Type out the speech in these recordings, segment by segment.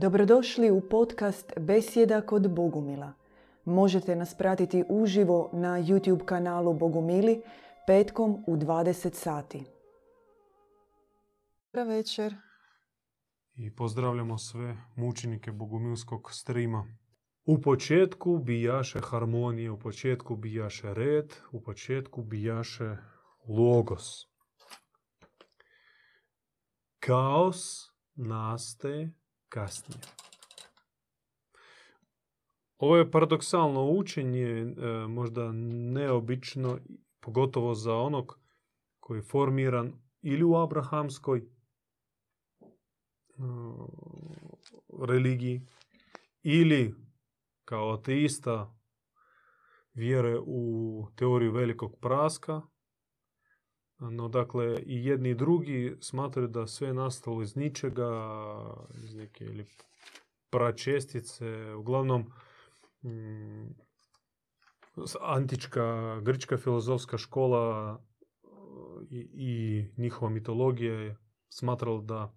Dobrodošli u podcast Besjeda kod Bogumila. Možete nas pratiti uživo na YouTube kanalu Bogumili petkom u 20 sati. Dobra večer. I pozdravljamo sve mučenike Bogumilskog strima. U početku bijaše harmonije, u početku bijaše red, u početku bijaše logos. Kaos nastaje kasnije. Ovo je paradoksalno učenje, e, možda neobično, pogotovo za onog koji je formiran ili u abrahamskoj e, religiji ili kao ateista vjere u teoriju velikog praska, no, dakle, i jedni i drugi smatraju da sve je nastalo iz ničega, iz neke ili pračestice. Uglavnom, mm, antička grčka filozofska škola i, i njihova mitologija je smatrala da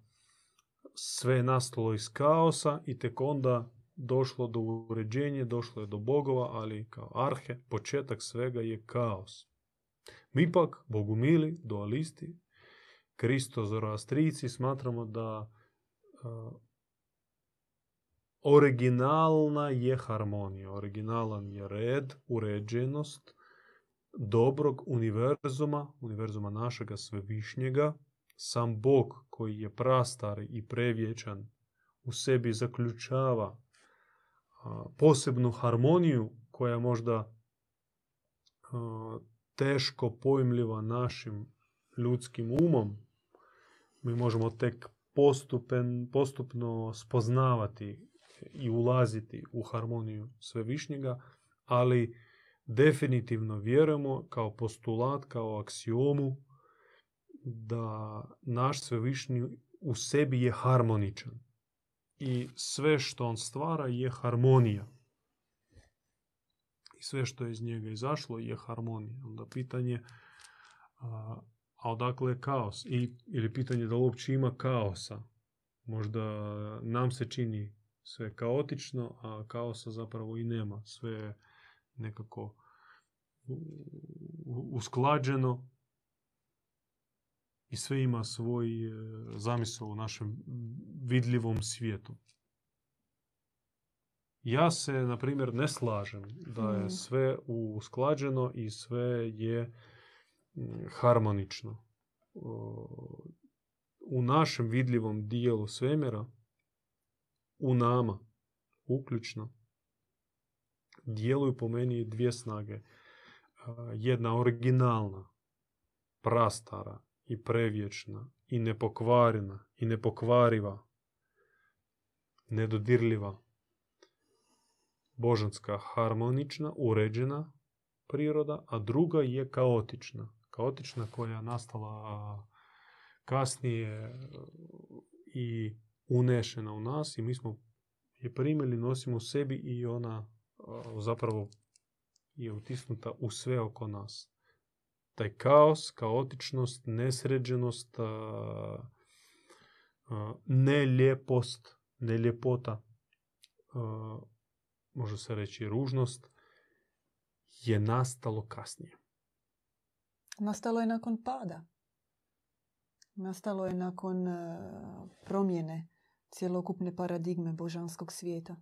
sve je nastalo iz kaosa i tek onda došlo do uređenja, došlo je do bogova, ali kao arhe, početak svega je kaos. Mi ipak, bogumili, dualisti, Kristo zoroastrici, smatramo da originalna je harmonija, originalan je red, uređenost dobrog univerzuma, univerzuma našega svevišnjega, sam Bog koji je prastari i prevječan u sebi zaključava posebnu harmoniju koja možda teško pojmljiva našim ljudskim umom, mi možemo tek postupen, postupno spoznavati i ulaziti u harmoniju svevišnjega, ali definitivno vjerujemo kao postulat, kao aksiomu da naš svevišnji u sebi je harmoničan. I sve što on stvara je harmonija sve što je iz njega izašlo je harmonija. Onda pitanje, a, a odakle je kaos? I, ili pitanje da uopće ima kaosa? Možda nam se čini sve kaotično, a kaosa zapravo i nema. Sve je nekako usklađeno i sve ima svoj e, zamisao u našem vidljivom svijetu. Ja se, na primjer, ne slažem da je sve usklađeno i sve je harmonično. U našem vidljivom dijelu svemira, u nama, uključno, djeluju po meni dvije snage. Jedna originalna, prastara i prevječna i nepokvarena i nepokvariva, nedodirljiva božanska harmonična, uređena priroda, a druga je kaotična. Kaotična koja je nastala kasnije i unešena u nas i mi smo je primili, nosimo u sebi i ona zapravo je utisnuta u sve oko nas. Taj kaos, kaotičnost, nesređenost, neljepost, neljepota može se reći ružnost, je nastalo kasnije. Nastalo je nakon pada. Nastalo je nakon e, promjene cjelokupne paradigme božanskog svijeta.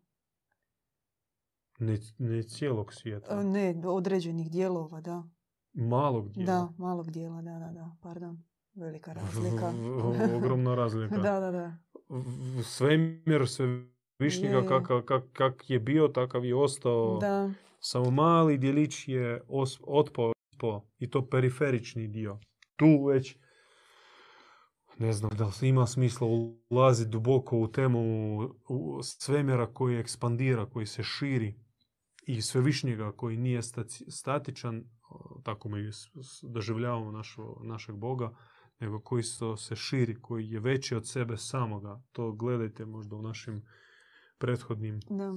Ne, ne cijelog svijeta. E, ne, određenih dijelova, da. Malog dijela. Da, malog dijela, da, da, da. Pardon. Velika razlika. Ogromna razlika. da, da, da. Svemir, sve Višnjega kak, kak, kak, je bio, takav je ostao. Da. Samo mali dijelić je otpao i to periferični dio. Tu već ne znam da li ima smisla ulaziti duboko u temu svemira koji ekspandira, koji se širi i svevišnjega koji nije statičan, tako mi doživljavamo našo, našeg Boga, nego koji se širi, koji je veći od sebe samoga. To gledajte možda u našim prethodnim da.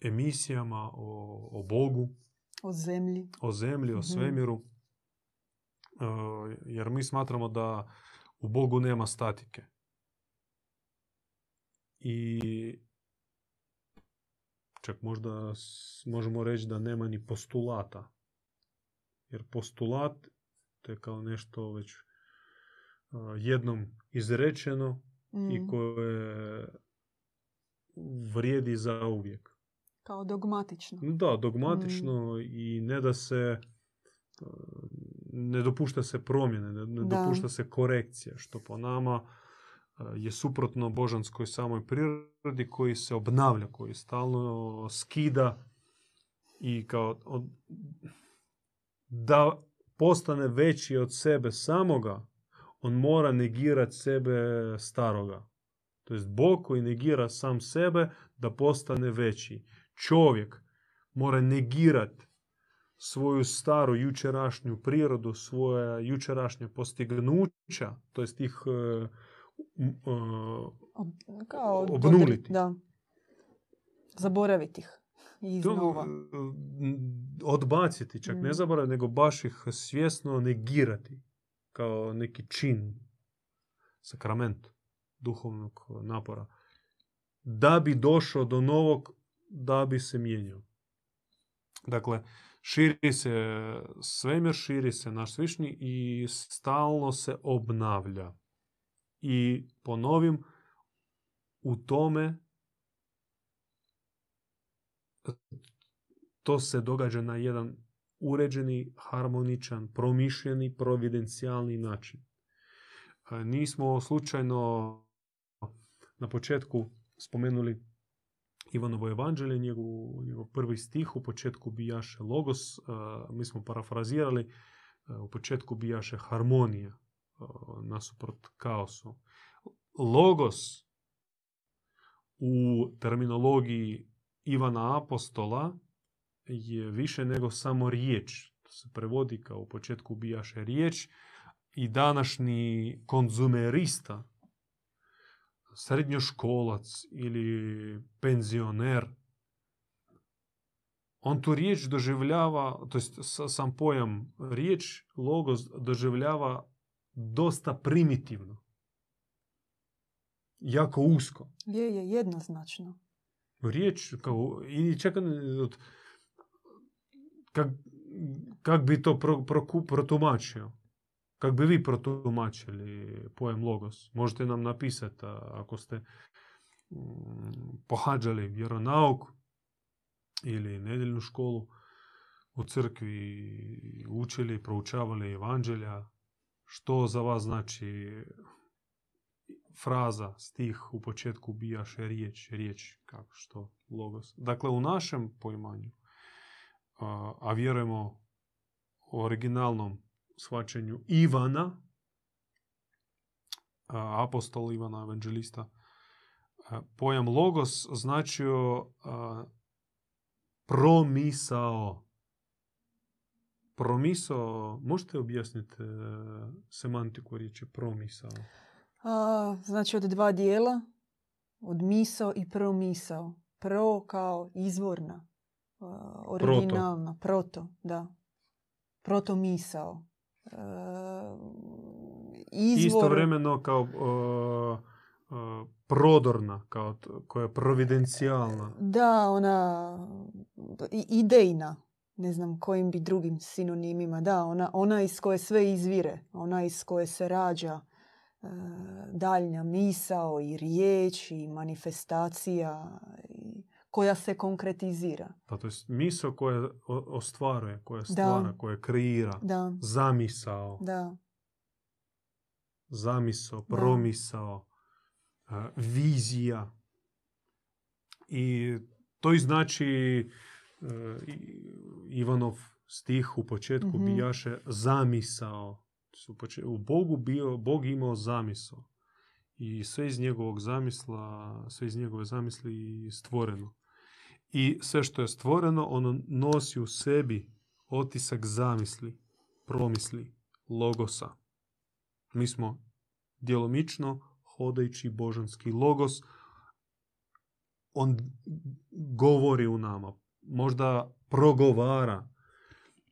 emisijama o, o Bogu. O zemlji. O zemlji, o mhm. svemiru. Uh, jer mi smatramo da u Bogu nema statike. i čak možda možemo reći da nema ni postulata. Jer postulat to je kao nešto već a, jednom izrečeno i Mm, koje vrijedi za uvijek. Kao dogmatično. Da, dogmatično i ne da se a, ne dopušta se promjene, ne, ne dopušta se korekcija, što po nama a, je suprotno božanskoj samoj prirodi koji se obnavlja, koji stalno skida i kao od- da postane veći od sebe samoga, on mora negirati sebe staroga. To jest Bog koji negira sam sebe da postane veći. Čovjek mora negirati svoju staru jučerašnju prirodu, svoja jučerašnja postignuća, to jest ih e, m, e, Ob- kao Obnuliti. Da. Zaboraviti ih. I to, iznova. e, odbaciti, čak ne Mm. zaboraviti, nego baš ih svjesno negirati kao neki čin, sakrament duhovnog napora, da bi došao do novog, da bi se mijenjao. Dakle, širi se svemir, širi se naš svišnji i stalno se obnavlja. I ponovim, u tome to se događa na jedan uređeni, harmoničan, promišljeni, providencijalni način. E, Nismo slučajno na početku spomenuli Ivanovo evanđelje, njegov, njegov prvi stih, u početku bijaše logos, mi smo parafrazirali, u početku bijaše harmonija nasuprot kaosu. Logos u terminologiji Ivana Apostola je više nego samo riječ. To se prevodi kao u početku bijaše riječ i današnji konzumerista, srednjoškolac ili penzioner, on tu riječ doživljava, to jest sam pojam riječ, logos doživljava dosta primitivno. Jako usko. Je, je, jednoznačno. Riječ kao, i od- kak, kak bi to pro, proku- protumačio? Kak bi vi protumačili pojam logos? Možete nam napisati ako ste pohađali vjeronauk ili nedjeljnu školu u crkvi, učili, proučavali evanđelja. Što za vas znači fraza, stih u početku bijaše riječ, riječ, kako što, logos. Dakle, u našem poimanju, a vjerujemo u originalnom shvaćanju Ivana, apostol Ivana, evanđelista, pojam logos značio promisao. Promisao, možete objasniti e, semantiku riječi promisao? A, znači od dva dijela, od misao i promisao. Pro kao izvorna, originalna, proto, da. Proto misao. E, izvor, Istovremeno kao uh, uh, prodorna, kao koja je providencijalna. Da, ona idejna, ne znam kojim bi drugim sinonimima, da, ona, ona iz koje sve izvire, ona iz koje se rađa e, daljnja misao i riječ i manifestacija i koja se konkretizira. Pa to je misao koja ostvaruje, koja stvara, koja kreira. Da, Zamisao, da, zamisao, Da. promisao, uh, vizija. I to i znači uh, i- Ivanov stih u početku Mhm. bijaše zamisao. U Bogu bio, Bog imao zamisao. I sve iz njegovog zamisla, sve iz njegove zamisli stvoreno. I sve što je stvoreno, ono nosi u sebi otisak zamisli, promisli, logosa. Mi smo djelomično hodajući božanski logos. On govori u nama, možda progovara,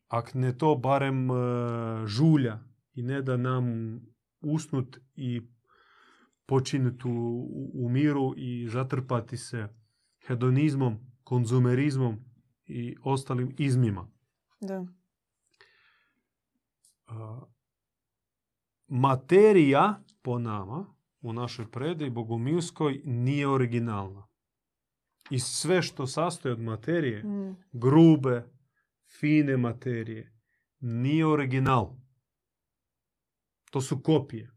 ak ne to barem e, žulja i ne da nam usnut i počiniti u, u miru i zatrpati se hedonizmom, konzumerizmom i ostalim izmima. Da. Materija po nama u našoj predaji bogomilskoj nije originalna. I sve što sastoji od materije, Mm. grube, fine materije, nije original. To su kopije.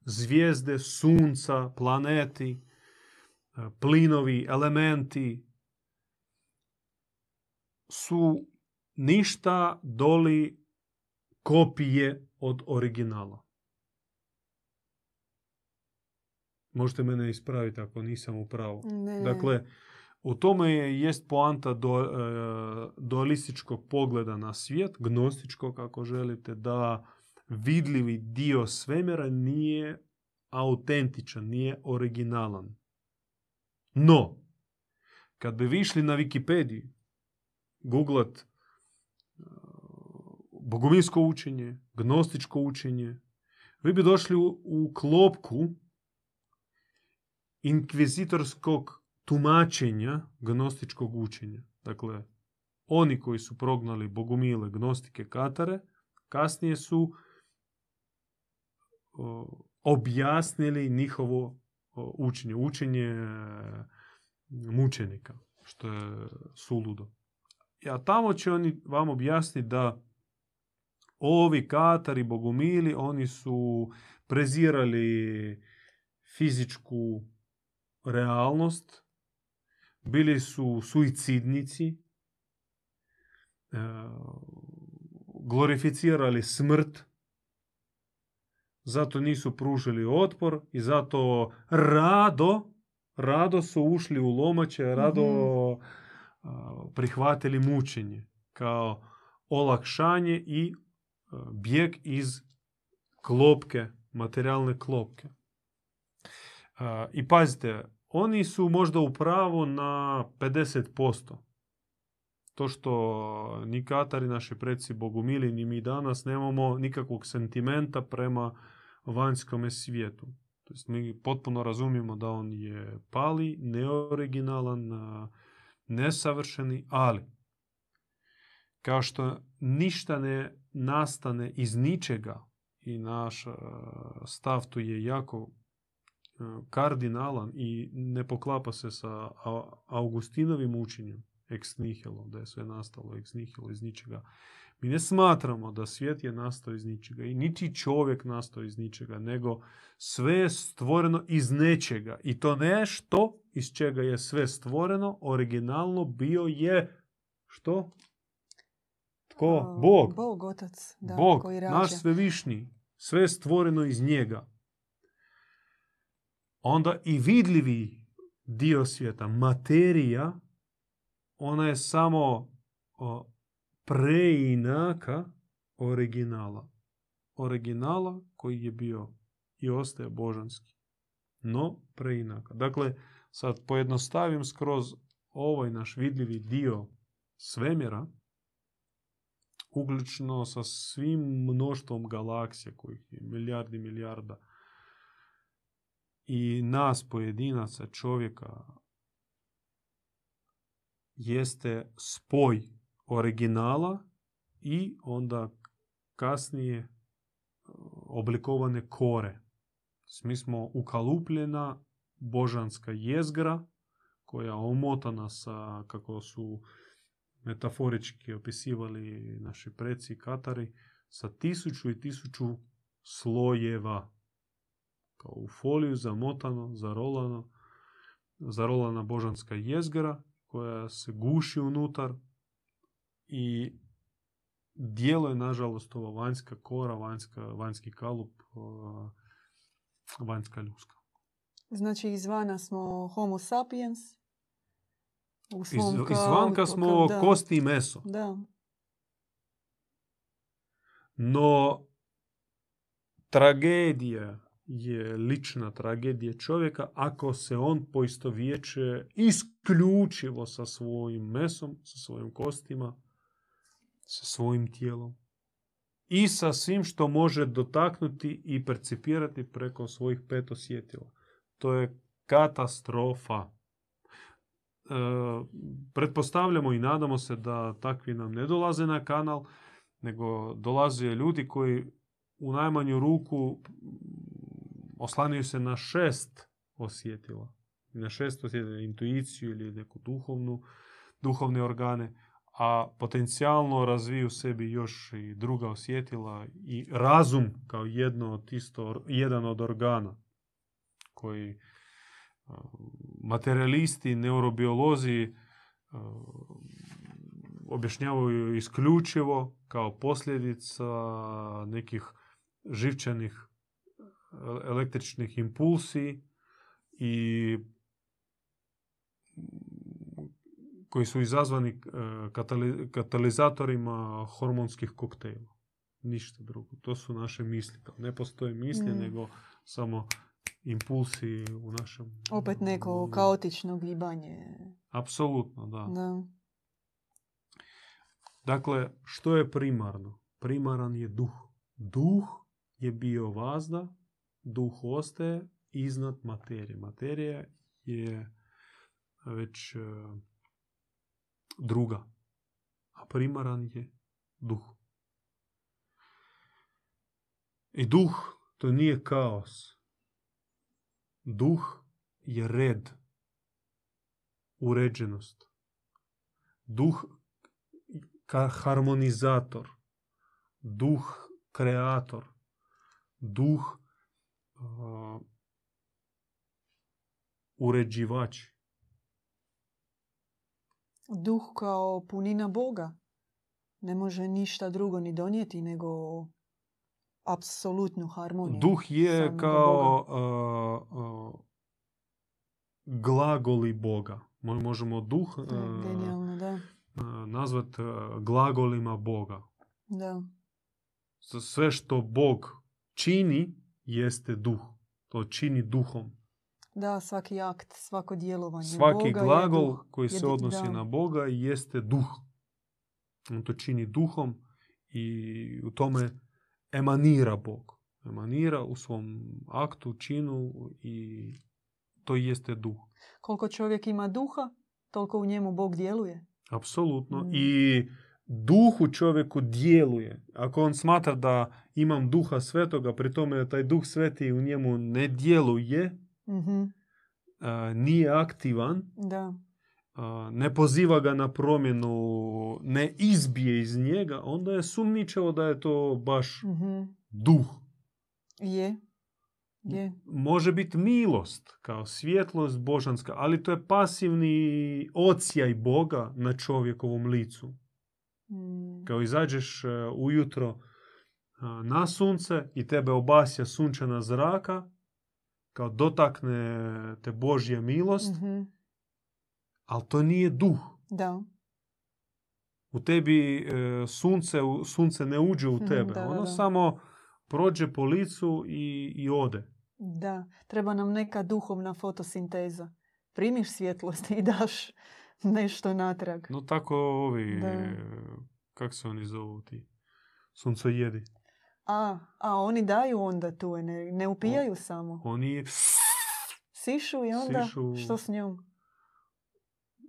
Zvijezde, sunca, planeti, plinovi, elementi su ništa doli kopije od originala. Možete mene ispraviti ako nisam u pravu. Ne. Dakle, u tome je jest poanta do, e, dualističkog pogleda na svijet, gnostičkog ako želite, da vidljivi dio svemira nije autentičan, nije originalan. No, kad bi vi išli na Wikipediju, googlat e, bogumilsko učenje, gnostičko učenje, vi bi došli u, klopku inkvizitorskog tumačenja gnostičkog učenja. Dakle, oni koji su prognali bogumile, gnostike, katare, kasnije su o, objasnili njihovo učenje, učenje e, mučenika, što je suludo. A tamo će oni vam objasniti da ovi katari, bogumili, oni su prezirali fizičku realnost, bili su suicidnici, e, glorificirali smrt, zato nisu pružili otpor i zato rado, rado su ušli u lomače, rado a, prihvatili mučenje kao olakšanje i bijeg iz klopke, materijalne klopke. I pazite, oni su možda u pravu na 50%. To što ni Katari, naši predsi Bogumili, ni mi danas nemamo nikakvog sentimenta prema vanjskome svijetu. To jest mi potpuno razumijemo da on je pali, neoriginalan, nesavršeni, ali kao što ništa ne nastane iz ničega i naš a, stav tu je jako kardinalan i ne poklapa se sa Augustinovim učenjem ex nihilo, da je sve nastalo ex nihilo iz ničega. Mi ne smatramo da svijet je nastao iz ničega i niti čovjek nastao iz ničega, nego sve je stvoreno iz nečega. I to nešto iz čega je sve stvoreno, originalno bio je što? Tko? Bog. Bog, otac. Da, Bog, koji rađa. naš svevišnji. Sve je stvoreno iz njega. Onda i vidljivi dio svijeta, materija, ona je samo o, preinaka originala. Originala koji je bio i ostaje božanski. No, preinaka. Dakle, sad pojednostavim skroz ovaj naš vidljivi dio svemira, uključno sa svim mnoštvom galaksija, kojih je milijardi milijarda, i nas pojedinaca, čovjeka, jeste spoj originala i onda kasnije e, oblikovane kore. Mi smo ukalupljena božanska jezgra koja je omotana sa, kako su metaforički opisivali naši preci katari, sa tisuću i tisuću slojeva. Kao u foliju zamotano, zarolano, zarolana božanska jezgra koja se guši unutar i dijelo je nažalost ova vanjska kora, vanjska, vanjski kalup, vanjska ljuska. Znači izvana smo homo sapiens. U Iz, svom izvanka smo da. kosti i meso. Da. No, tragedija je lična tragedija čovjeka ako se on poistovječe isključivo sa svojim mesom, sa svojim kostima, sa svojim tijelom. i sa svim što može dotaknuti i percipirati preko svojih pet osjetila. To je katastrofa. E, pretpostavljamo i nadamo se da takvi nam ne dolaze na kanal, nego dolaze ljudi koji u najmanju ruku oslanjaju se na šest osjetila. Na šest osjetila, intuiciju ili neku duhovnu, duhovne organe, a potencijalno razviju sebi još i druga osjetila i razum kao jedno od isto, jedan od organa koji materialisti, neurobiolozi objašnjavaju isključivo kao posljedica nekih živčanih električnih impulsi i koji su izazvani e, katalizatorima hormonskih koktejla. Ništa drugo. To su naše misli. Ne postoje misli, Mm. nego samo impulsi u našem... Opet neko kaotično gibanje. Apsolutno, da. Da. Dakle, što je primarno? Primaran je duh. Duh je bio vazda, duh ostaje iznad materije. Materija je već e, druga, a primaran je duh. I duh to nije kaos. Duh je red, uređenost. Duh ka harmonizator, duh kreator, duh uh, uređivač. Duh kao punina Boga. Ne može ništa drugo ni donijeti nego apsolutnu harmoniju. Duh je kao Boga. uh, uh, glagoli Boga. Mo- Možemo duh uh, Da, nazvat glagolima Boga. Da. Sve što Bog čini jeste duh. To čini duhom. Da, svaki akt, svako djelovanje Svaki Boga glagol duh. koji se odnosi da. na Boga jeste duh. On to čini duhom i u tome emanira Bog. Emanira u svom aktu, činu i to jeste duh. Koliko čovjek ima duha, toliko u njemu Bog djeluje. Apsolutno. Mm. I duh u čovjeku djeluje. Ako on smatra da imam duha svetoga, pri tome taj duh sveti u njemu ne djeluje, Mhm, nije aktivan, Da. a, ne poziva ga na promjenu, ne izbije iz njega, onda je sumničavo da je to baš Mhm. duh. Je. Je. Može biti milost kao svjetlost božanska, ali to je pasivni ocijaj Boga na čovjekovom licu. Mm, Kao izađeš e, ujutro na sunce i tebe obasja sunčana zraka, kao dotakne te Božja milost, mhm, ali to nije duh. Da. U tebi e, sunce, sunce ne uđe u Mhm, tebe. da, da, ono da. samo prođe po licu i, i ode. Da. Treba nam neka duhovna fotosinteza. Primiš svjetlost i daš nešto natrag. No tako ovi, Da. kak se oni zovu ti? Suncojedi. A, a oni daju onda tu, ne, ne upijaju samo. Oni Sišu i onda Sišu. što s njom?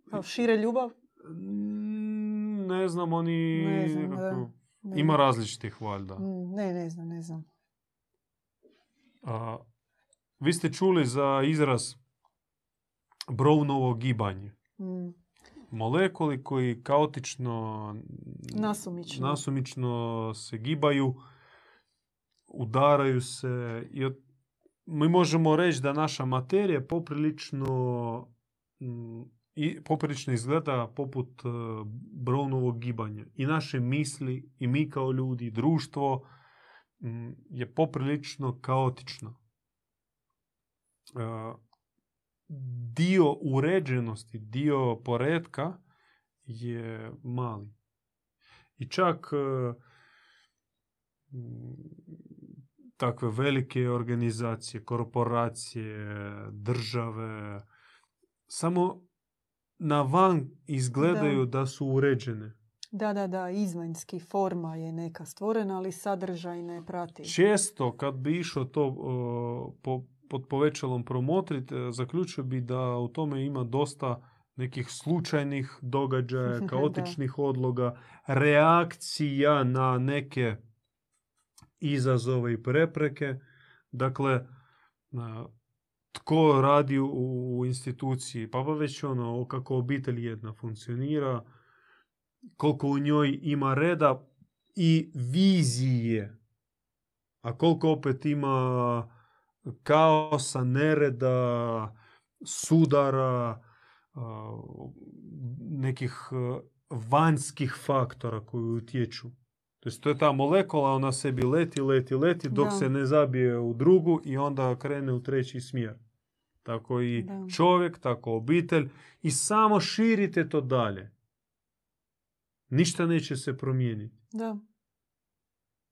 Kao šire ljubav? Mm, ne znam, oni Ne znam, nekako- da. Ne, ima različitih valjda. Mm, Ne, ne znam, ne znam. A, vi ste čuli za izraz Brownovo gibanje. Mm, Molekuli koji kaotično Nasumično. nasumično se gibaju, udaraju se i od- mi možemo reći da naša materija poprilično mm, i poprilično izgleda poput uh, Brownovog gibanja. I naše misli, i mi kao ljudi, društvo mm, je poprilično kaotično. Uh, dio uređenosti, dio poretka je mali. I čak e, m, takve velike organizacije, korporacije, države, samo na van izgledaju da, su uređene. Da, da, da, izvanjski forma je neka stvorena, ali sadržaj ne prati. Često kad bi išao to uh, po, pod povećalom promotrit, uh, zaključio bi da u tome ima dosta nekih slučajnih događaja, Da. kaotičnih odloga, reakcija na neke izazove i prepreke. Dakle, tko radi u, instituciji, pa već ono kako obitelj jedna funkcionira, koliko u njoj ima reda i vizije, a koliko opet ima kaosa, nereda, sudara, nekih vanjskih faktora koji utječu. To je ta molekula, ona sebi leti, leti, leti, dok Da. se ne zabije u drugu i onda krene u treći smjer. Tako i Da. čovjek, tako obitelj. I samo širite to dalje. Ništa neće se promijeniti. Da,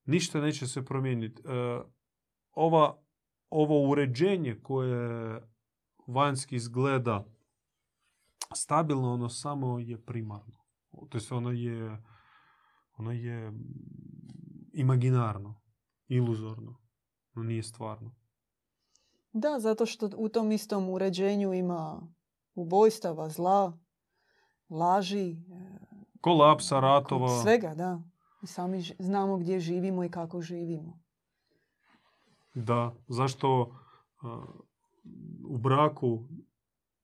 Ništa neće se promijeniti. E, ova, ovo uređenje koje vanjski izgleda stabilno, ono samo je primarno. To ono je, ono je imaginarno, iluzorno. Ono nije stvarno. da, zato što u tom istom uređenju ima ubojstava, zla, laži, e, Kolapsa, ratova. svega, da. I sami znamo gdje živimo i kako živimo. Da, zašto a, u braku.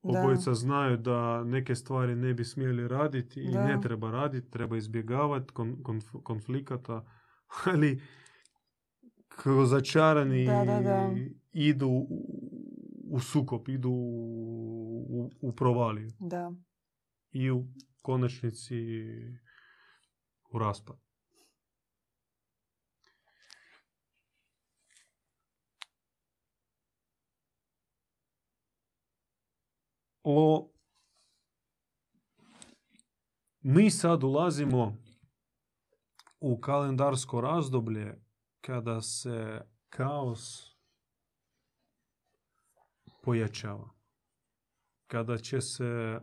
Obojica znaju da neke stvari ne bi smjeli raditi i Da. ne treba raditi, treba izbjegavati kon, konf- konflikata, ali kao začarani Da, da, idu u, sukop, idu u, u, u provaliju Da, i u konačnici u raspad. O, mi sad ulazimo u kalendarsko razdoblje kada se kaos pojačava. Kada će se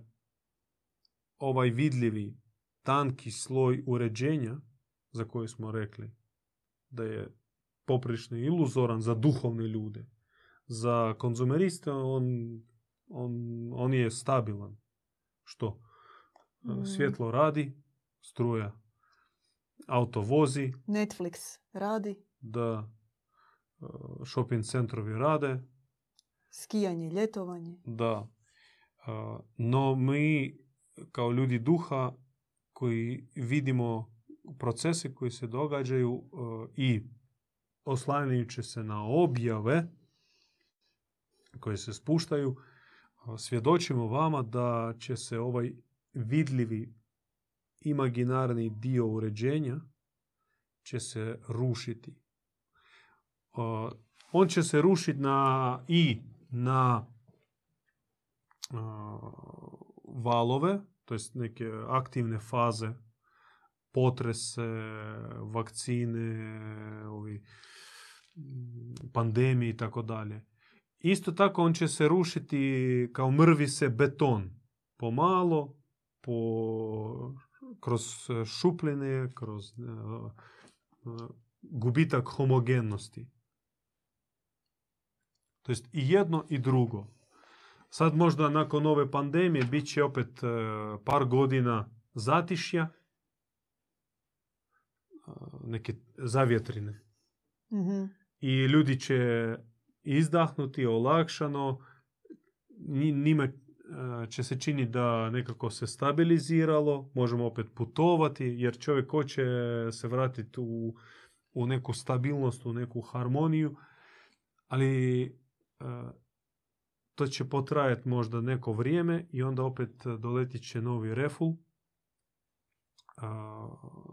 ovaj vidljivi tanki sloj uređenja za koji smo rekli da je poprilično iluzoran za duhovne ljude. Za konzumeriste on, on, on je stabilan. Što? Mm. Svjetlo radi, struja, auto vozi, Netflix radi, da e, shopping centrovi rade, skijanje, ljetovanje. Da. A, No mi kao ljudi duha koji vidimo procese koji se događaju e, i oslanjajući se na objave koje se spuštaju, svjedočimo vama da će se ovaj vidljivi imaginarni dio uređenja će se rušiti. On će se rušiti na i na valove, to jest neke aktivne faze, potrese, vakcine, ovi, pandemije i tako dalje. Isto tako on će se rušiti kao mrvi se beton. Pomalo, po, kroz šupljine, kroz e, e, gubitak homogenosti. To jest i jedno i drugo. Sad možda nakon ove pandemije bit će opet e, par godina zatišja, e, neke zavjetrine. Mhm. I ljudi će izdahnuti olakšano, njima e, će se činiti da nekako se stabiliziralo, možemo opet putovati, jer čovjek hoće se vratiti u, u neku stabilnost, u neku harmoniju, ali e, to će potrajati možda neko vrijeme i onda opet doletit će novi reful,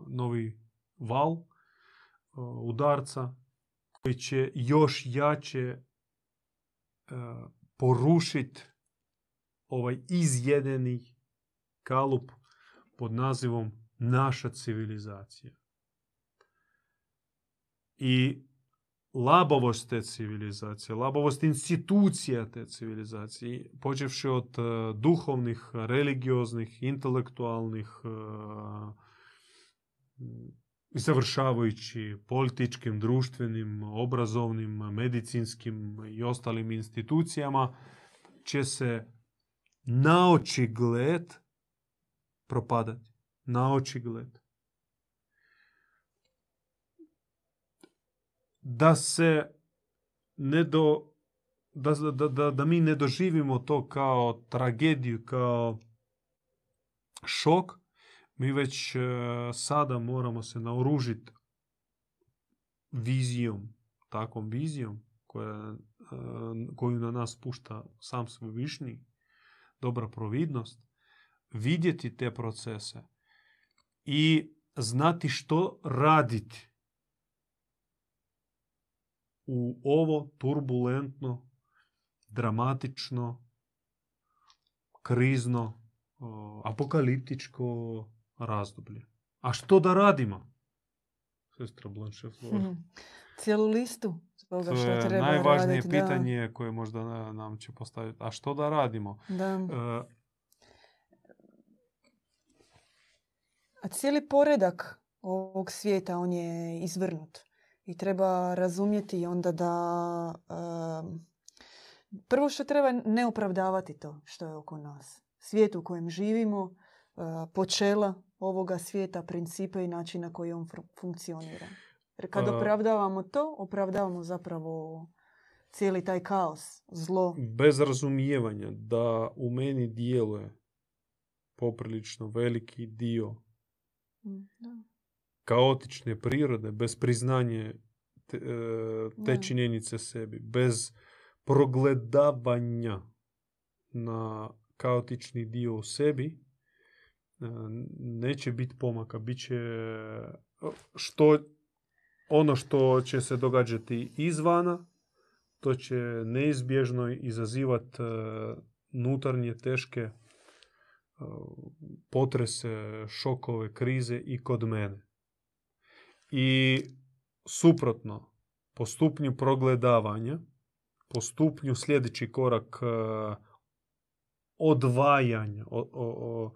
novi val a, udarca koji će još jače porušiti ovaj izjedeni kalup pod nazivom naša civilizacija. I labavost te civilizacije, labavost institucija te civilizacije, počevši od e, duhovnih, religioznih, intelektualnih, e, završavajući političkim, društvenim, obrazovnim, medicinskim i ostalim institucijama, će se na očigled propadati. Na očigled. Da se ne do, da, da, da, da mi ne doživimo to kao tragediju, kao šok, mi već e, sada moramo se naoružiti vizijom, takvom vizijom koja, e, koju na nas pušta sam višnji, dobra providnost, vidjeti te procese i znati što raditi u ovo turbulentno, dramatično, krizno, apokaliptičko razdoblje. A što da radimo? Sestra Blanche hmm. Cijelu listu toga to što je treba najvažnije raditi, pitanje koje možda nam će postaviti. A što da radimo? Da. E, A cijeli poredak ovog svijeta, on je izvrnut. I treba razumjeti onda da... em, prvo što treba ne opravdavati to što je oko nas. Svijet u kojem živimo, počela ovoga svijeta, principe i način na koji on funkcionira. Jer kad A- opravdavamo to, opravdavamo zapravo cijeli taj kaos, zlo. bez razumijevanja da u meni djeluje poprilično veliki dio Mm, da. kaotične prirode, bez priznanje te, e, te činjenice sebi, bez progledavanja na kaotični dio u sebi, e, neće biti pomaka. Biće što, ono što će se događati izvana, to će neizbježno izazivati nutarnje teške e, potrese, šokove, krize i kod mene. I suprotno, po stupnju progledavanja, po stupnju sljedeći korak e, odvajanja, o, o,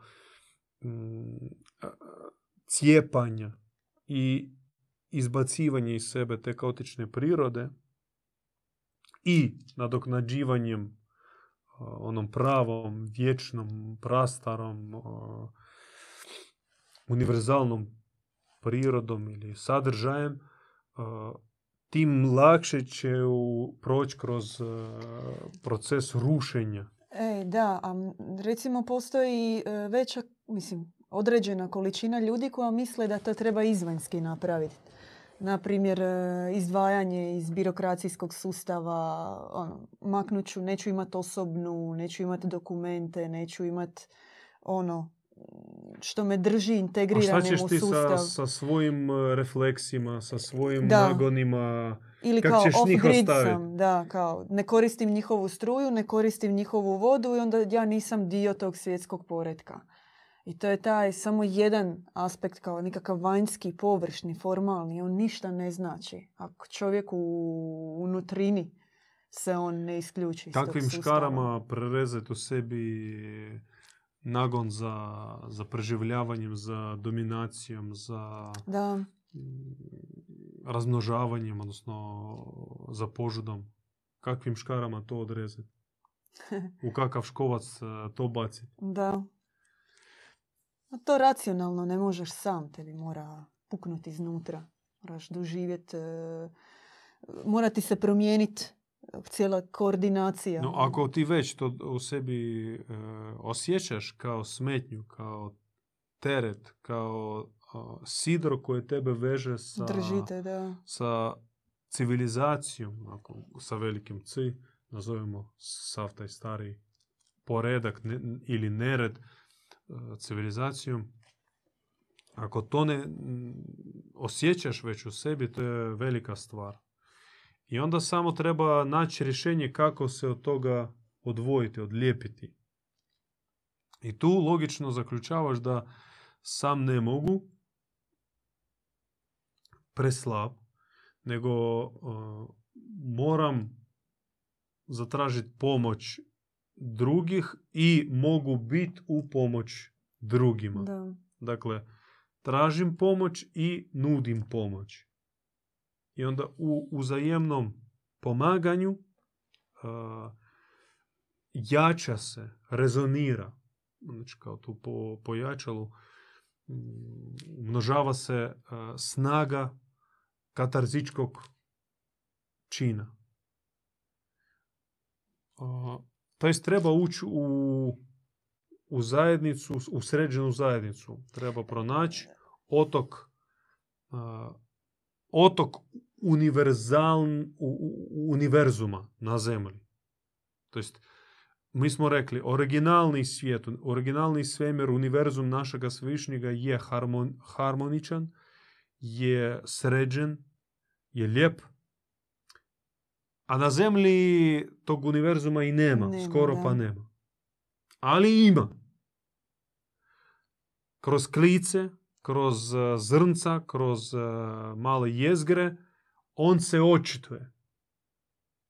cijepanja i izbacivanja iz sebe te kaotične prirode i nadoknađivanjem onom pravom, vječnom, prastarom, univerzalnom prirodom ili sadržajem, tim lakše će proći kroz proces rušenja. E, da, a recimo postoji e, veća, mislim, određena količina ljudi koja misle da to treba izvanjski napraviti. Na primjer, e, izdvajanje iz birokracijskog sustava, ono, maknut ću, neću imati osobnu, neću imati dokumente, neću imati ono što me drži A šta integriranim ćeš u ti sustav. sa, sa svojim e, refleksima, sa svojim Da. nagonima? Ili Kak kao off-grid sam, da, kao ne koristim njihovu struju, ne koristim njihovu vodu i onda ja nisam dio tog svjetskog poretka. I to je taj samo jedan aspekt kao nekakav vanjski, površni, formalni, on ništa ne znači. Ako čovjek u unutrini se on ne isključi Takvim škarama prerezati u sebi nagon za, za preživljavanjem, za dominacijom, za Da, razmnožavanjem, odnosno za požudom. Kakvim škarama to odrezati? U kakav škovac to baciti? da. A to racionalno ne možeš sam, tebi mora puknuti iznutra. Moraš doživjeti, mora ti se promijeniti cijela koordinacija. No, ako ti već to u sebi e, osjećaš kao smetnju, kao teret, kao sidro koje tebe veže sa, Držite, da. sa civilizacijom, ako, sa velikim C, nazovemo sav taj stari poredak ne- ili nered e, civilizacijom. Ako to ne osjećaš već u sebi, to je velika stvar. I onda samo treba naći rješenje kako se od toga odvojiti, odlijepiti. I tu logično zaključavaš da sam ne mogu, preslab, nego uh, moram zatražiti pomoć drugih i mogu biti u pomoć drugima. da. Dakle, tražim pomoć i nudim pomoć. I onda u uzajemnom pomaganju uh, jača se, rezonira, znači kao tu po pojačalu, množava se uh, snaga katarzičkog čina. To jest treba ući u, u zajednicu, u sređenu zajednicu. Treba pronaći otok, otok univerzaln, univerzuma na zemlji. To jest, mi smo rekli, originalni svijet, originalni svemir, univerzum našega svevišnjega je harmon, harmoničan, je sređen, je lijep, a na zemlji tog univerzuma i nema, Nema, skoro da. pa nema. Ali ima. Kroz klice, kroz eh, zrnca, kroz eh, male jezgre, on se očituje.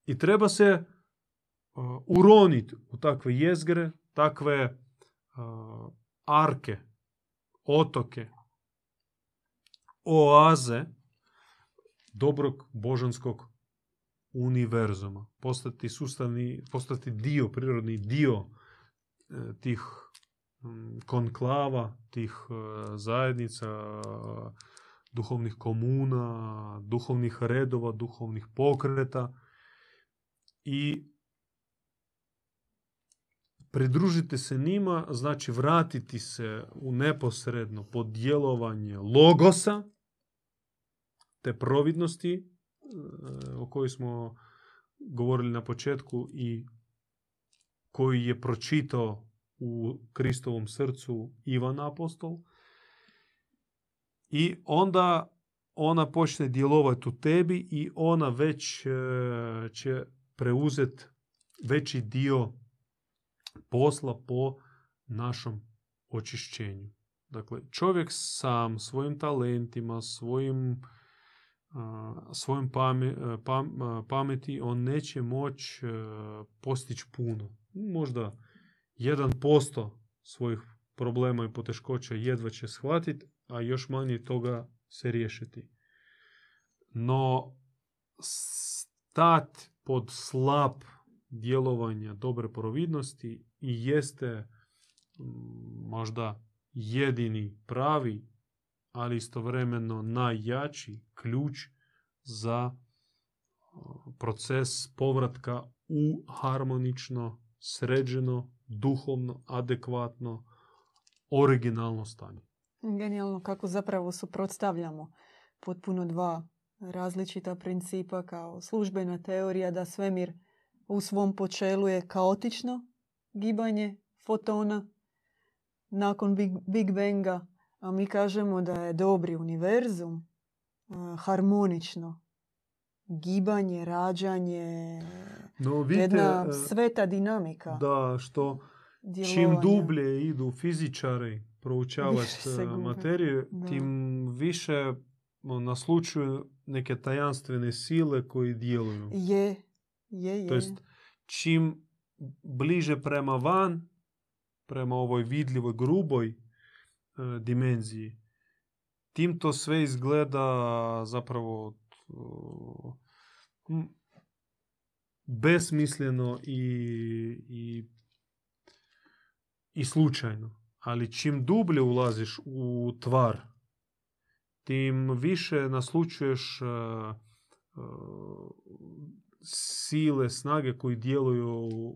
I treba se uh, uroniti u takve jezgre, takve arke, otoke, oaze dobrog božanskog univerzuma. Postati sustavni, postati dio, prirodni dio e, tih konklava, tih e, zajednica, duhovnih komuna, duhovnih redova, duhovnih pokreta i pridružiti se njima, znači vratiti se u neposredno podjelovanje logosa, te providnosti e, o kojoj smo govorili na početku i koji je pročitao u Kristovom srcu Ivan Apostol. I onda ona počne djelovati u tebi i ona već e, će preuzeti veći dio posla po našom očišćenju. Dakle, čovjek sam svojim talentima, svojim, pame- pam- a, pameti, on neće moći e, postići puno. Možda 1% svojih problema i poteškoća jedva će shvatiti, a još manje toga se riješiti. No, stat pod slab djelovanja dobre providnosti i jeste možda jedini pravi, ali istovremeno najjači ključ za proces povratka u harmonično, sređeno, duhovno, adekvatno, originalno stanje. Genijalno kako zapravo suprotstavljamo potpuno dva različita principa kao službena teorija da svemir u svom počelu je kaotično gibanje fotona nakon Big, Big Banga, a mi kažemo da je dobri univerzum eh, harmonično gibanje, rađanje, No, vidite, jedna e, sveta dinamika da, što čim djelovanja. dublje idu fizičari proučavati e, materiju, Da. tim više o, naslučuju neke tajanstvene sile koji djeluju. Je, je, je. To jest, čim bliže prema van, prema ovoj vidljivoj, gruboj e, dimenziji, tim to sve izgleda zapravo m, besmisleno i, i, i slučajno. Ali čim dublje ulaziš u tvar, tim više naslučuješ e, e, sile, snage koji djeluju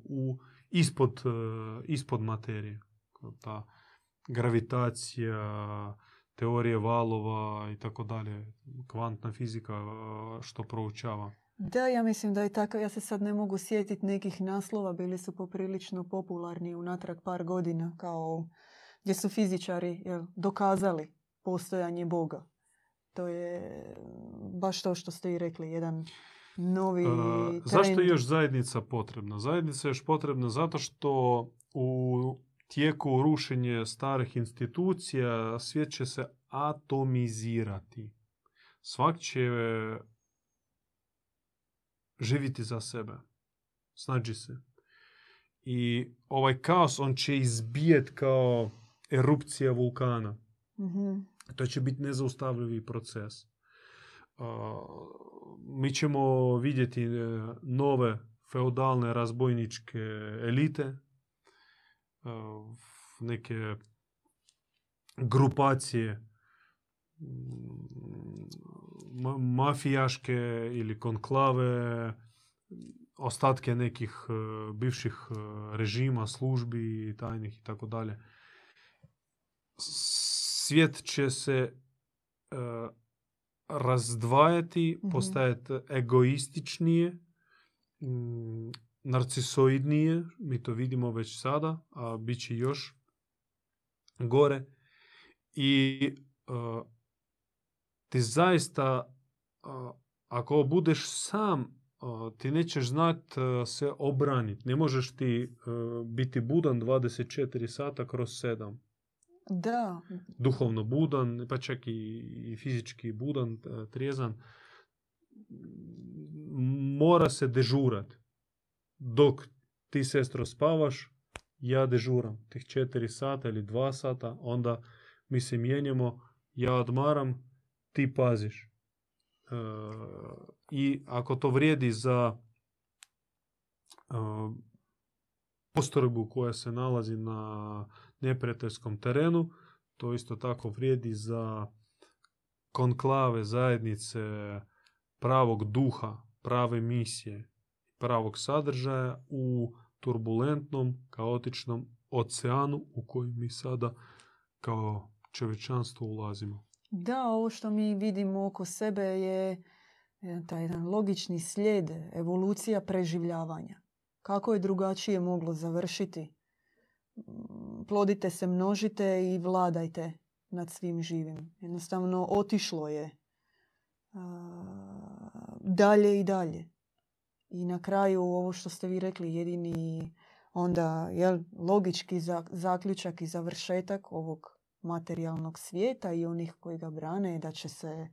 u, ispod, e, ispod materije. Ta gravitacija, teorije valova i tako dalje, kvantna fizika što proučava. Da, ja mislim da je tako. Ja se sad ne mogu sjetiti nekih naslova. Bili su poprilično popularni unatrag par godina kao gdje su fizičari jel, dokazali postojanje Boga. To je baš to što ste i rekli, jedan novi trend. Zašto je još zajednica potrebna? Zajednica je još potrebna zato što u tijeku rušenja starih institucija svijet će se atomizirati. Svak će živjeti za sebe. Snađi se. I ovaj kaos, on će izbijet kao erupcija vulkana. Mhm. To će biti nezaustavljivi proces. Mi ćemo vidjeti e, nove feudalne razbojničke elite, neke grupacije mafijaške ili konklave, ostatke nekih bivših režima, službi, tajnih i tako dalje. Svijet će se razdvajati, postajati egoističnije, narcisoidnije, mi to vidimo već sada, a bit će još gore. I ti zaista, ako budeš sam ti nećeš znat e, se obraniti. Ne možeš ti e, biti budan 24 sata kroz 7. Da. Duhovno budan, pa čak i, fizički budan, e, trijezan. Mora se dežurat. Dok ti, sestro, spavaš, ja dežuram tih 4 sata ili 2 sata, onda mi se mijenjamo, ja odmaram, ti paziš. I ako to vrijedi za postrojbu koja se nalazi na neprijateljskom terenu, to isto tako vrijedi za konklave zajednice pravog duha, prave misije, pravog sadržaja u turbulentnom, kaotičnom oceanu u koji mi sada kao čovječanstvo ulazimo. Da, ovo što mi vidimo oko sebe je taj jedan logični slijed, evolucija preživljavanja. Kako je drugačije moglo završiti? Mm, plodite se, množite i vladajte nad svim živim. Jednostavno otišlo je dalje i dalje. I na kraju ovo što ste vi rekli, jedini onda jel, logički zaključak i završetak ovog materijalnog svijeta i onih koji ga brane da će se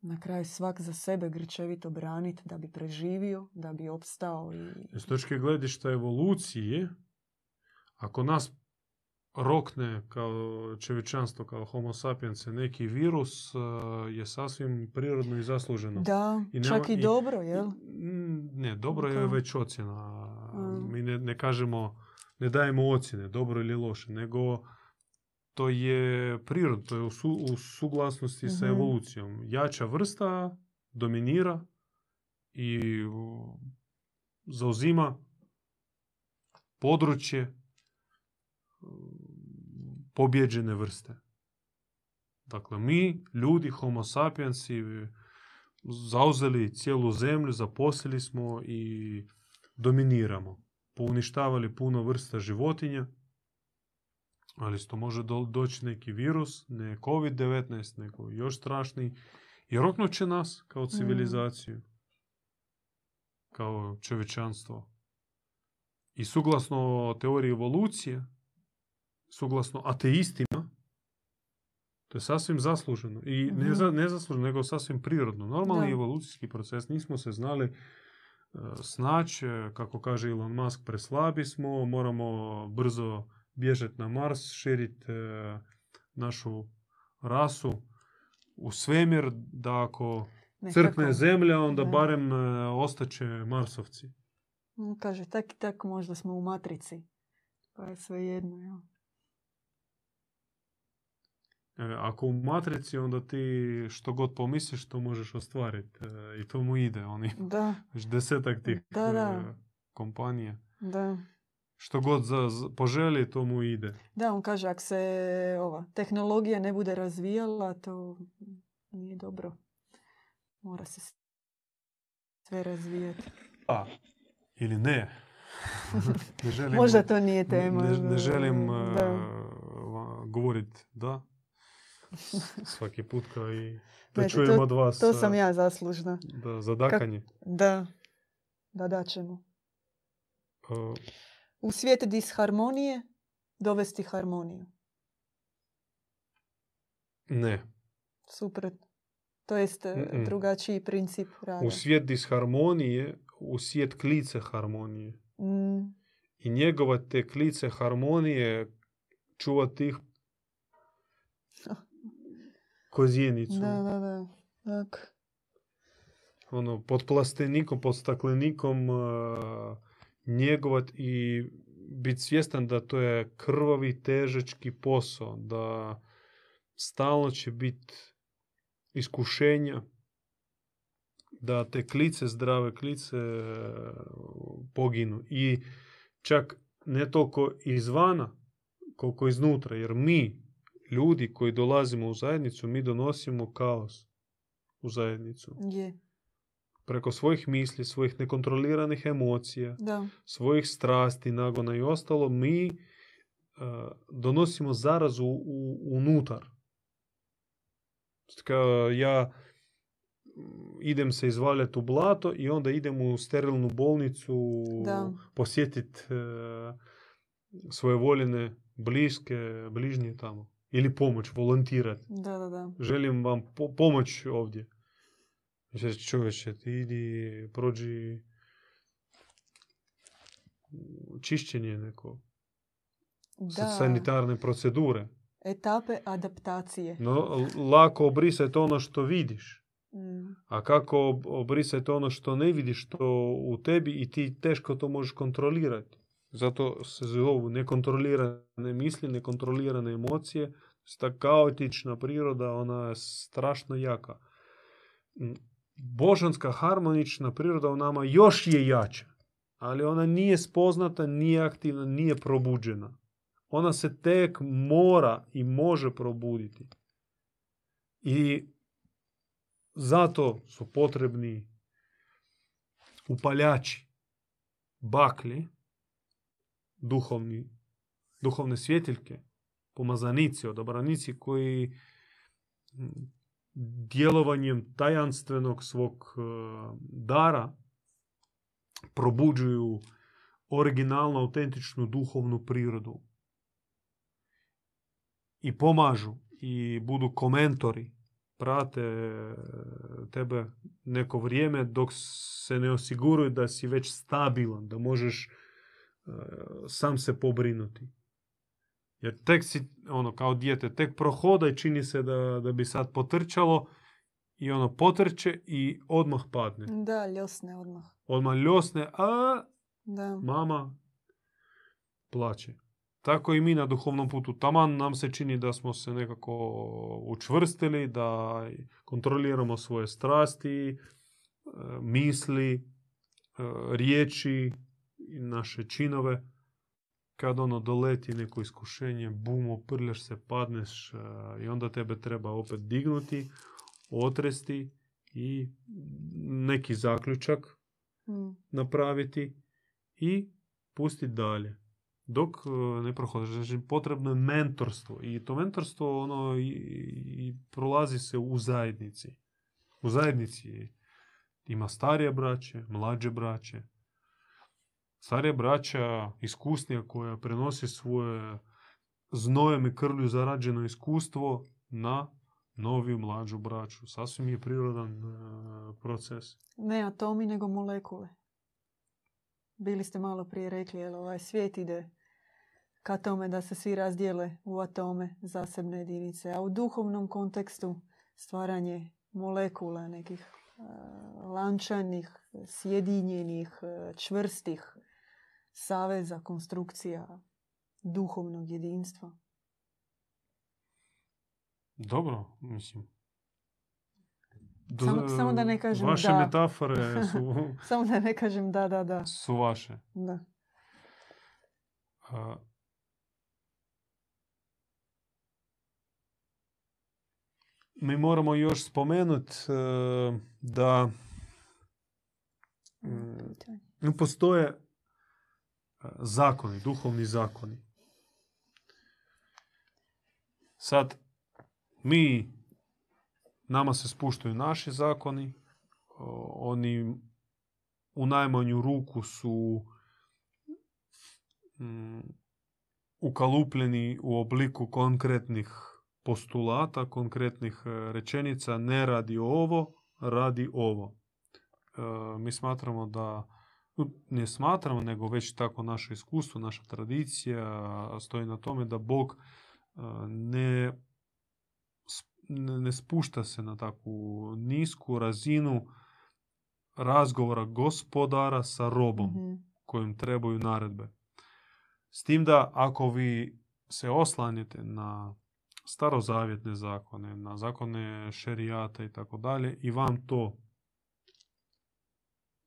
na kraju svak za sebe grčevito braniti da bi preživio, da bi opstao. I... S točke gledišta evolucije, ako nas rokne kao čovječanstvo, kao homo sapiens, neki virus eh, je sasvim prirodno i zasluženo. Da, I čak i, dobro, jel? Ne, dobro je već ocjena. Mi ne, ne kažemo, ne dajemo ocjene, dobro ili loše, nego to je prirodno, to je u, su, u suglasnosti sa mhm. evolucijom. Jača vrsta dominira i zauzima područje pobjeđene vrste. Dakle, mi, ljudi, homo sapiensi, zauzeli cijelu zemlju, zaposlili smo i dominiramo. Pouništavali puno vrsta životinja, ali to može doći neki virus, ne COVID-19, nego još strašniji. I roknut će nas kao mm. civilizaciju. Kao čovječanstvo. I suglasno teoriji evolucije, suglasno ateistima, to je sasvim zasluženo. I ne, mhm. ne zasluženo, nego sasvim prirodno. Normalni evolucijski proces. Nismo se znali uh, snaći, kako kaže Elon Musk, preslabi smo, moramo brzo bježati na Mars, širiti e, našu rasu u svemir, da ako crkne zemlja, onda barem e, ostaće Marsovci. Kaže, tak i tak možda smo u matrici. Pa je sve jedno, ja. E, ako u matrici, onda ti što god pomisliš, to možeš ostvariti. I to mu ide. Oni, da. desetak tih da, da. kompanija. Da što god za, poželi, to mu ide. Da, on kaže, ako se ova tehnologija ne bude razvijala, to nije dobro. Mora se sve razvijati. A, ili ne. ne želim, Možda to nije tema. Ne, ne želim da. govoriti da. Svaki put kao i da čujem od vas. To sam ja zaslužna. Da, zadakanje. da, da daćemo. Uh, u svijet disharmonije dovesti harmoniju? Ne. Suprotno. To jest mm drugačiji princip rada. U svijet disharmonije, u svijet klice harmonije. Mm. I njegova te klice harmonije čuvati ih kozjenicu. Da, da, da. Tak. Ono, pod plastenikom, pod staklenikom uh, njegovat i biti svjestan da to je krvavi, težački posao, da stalno će biti iskušenja, da te klice, zdrave klice e, poginu. I čak ne toliko izvana, koliko iznutra. Jer mi, ljudi koji dolazimo u zajednicu, mi donosimo kaos u zajednicu. Je. Preko svojih misli, svojih nekontroliranih emocija, Da. svojih strasti, nagona i ostalo, mi e, donosimo zarazu u, unutar. Kao ja mm, idem se izvaljati u blato i onda idem u sterilnu bolnicu posjetiti svoje voljene bliske, bližnje tamo. Ili pomoć, volontirati. Da, da, da. Želim vam po- pomoć ovdje. Znači, čovječe, ti idi, prođi čišćenje neko, Da. sanitarne procedure. Etape adaptacije. No, lako obrisati ono što vidiš. Mm. A kako ob- obrisati ono što ne vidiš, što u tebi i ti teško to možeš kontrolirati. Zato se zovu nekontrolirane misli, nekontrolirane emocije. Ta kaotična priroda, ona je strašno jaka. Mm, Božanska harmonična priroda u nama još je jača. Ali ona nije spoznata, nije aktivna, nije probuđena. Ona se tek mora i može probuditi. I zato su potrebni upaljači, baklji, duhovni, duhovne svjetiljke, pomazanici, odabranici koji djelovanjem tajanstvenog svog e, dara probuđuju originalnu, autentičnu duhovnu prirodu i pomažu i budu komentori, prate e, tebe neko vrijeme dok se ne osiguraju da si već stabilan, da možeš sam se pobrinuti. Jer tek si, ono, kao dijete, tek prohoda i čini se da, da bi sad potrčalo i ono potrče i odmah padne. Da, ljosne odmah. Odmah ljosne, a Da. mama plaće. Tako i mi na duhovnom putu. Taman nam se čini da smo se nekako učvrstili, da kontroliramo svoje strasti, e, misli, e, riječi i naše činove. Kad ono doleti neko iskušenje, bum, oprljaš se, padneš e, i onda tebe treba opet dignuti, otresti i neki zaključak Mm. napraviti i pustiti dalje. Dok e, ne prohodiš. Znači, potrebno je mentorstvo. I to mentorstvo ono, i, i prolazi se u zajednici. U zajednici ima starije braće, mlađe braće. Starija braća, iskusnija koja prenosi svoje znojem i krvlju zarađeno iskustvo na noviju mlađu braću. Sasvim je prirodan proces. Ne atomi, nego molekule. Bili ste malo prije rekli, jel ovaj svijet ide ka tome da se svi razdijele u atome, zasebne jedinice. A u duhovnom kontekstu stvaranje molekula, nekih e, lančanih, sjedinjenih, e, čvrstih saveza, konstrukcija duhovnog jedinstva. Dobro, mislim. Samo- samo da ne kažem Vaše da. metafore su, Samo da ne kažem da, da, da. su vaše. da. A, Mi moramo još spomenuti da mm, No, postoje e, zakoni, duhovni zakoni. Sad, mi, nama se spuštaju naši zakoni, oni u najmanju ruku su mm, ukalupljeni u obliku konkretnih postulata, konkretnih e, rečenica, ne radi ovo, radi ovo. E, mi smatramo da ne smatramo, nego već tako naše iskustvo, naša tradicija stoji na tome da Bog ne ne spušta se na takvu nisku razinu razgovora gospodara sa robom Mhm. kojim trebaju naredbe. S tim da ako vi se oslanjete na starozavjetne zakone, na zakone šerijata i tako dalje i vam to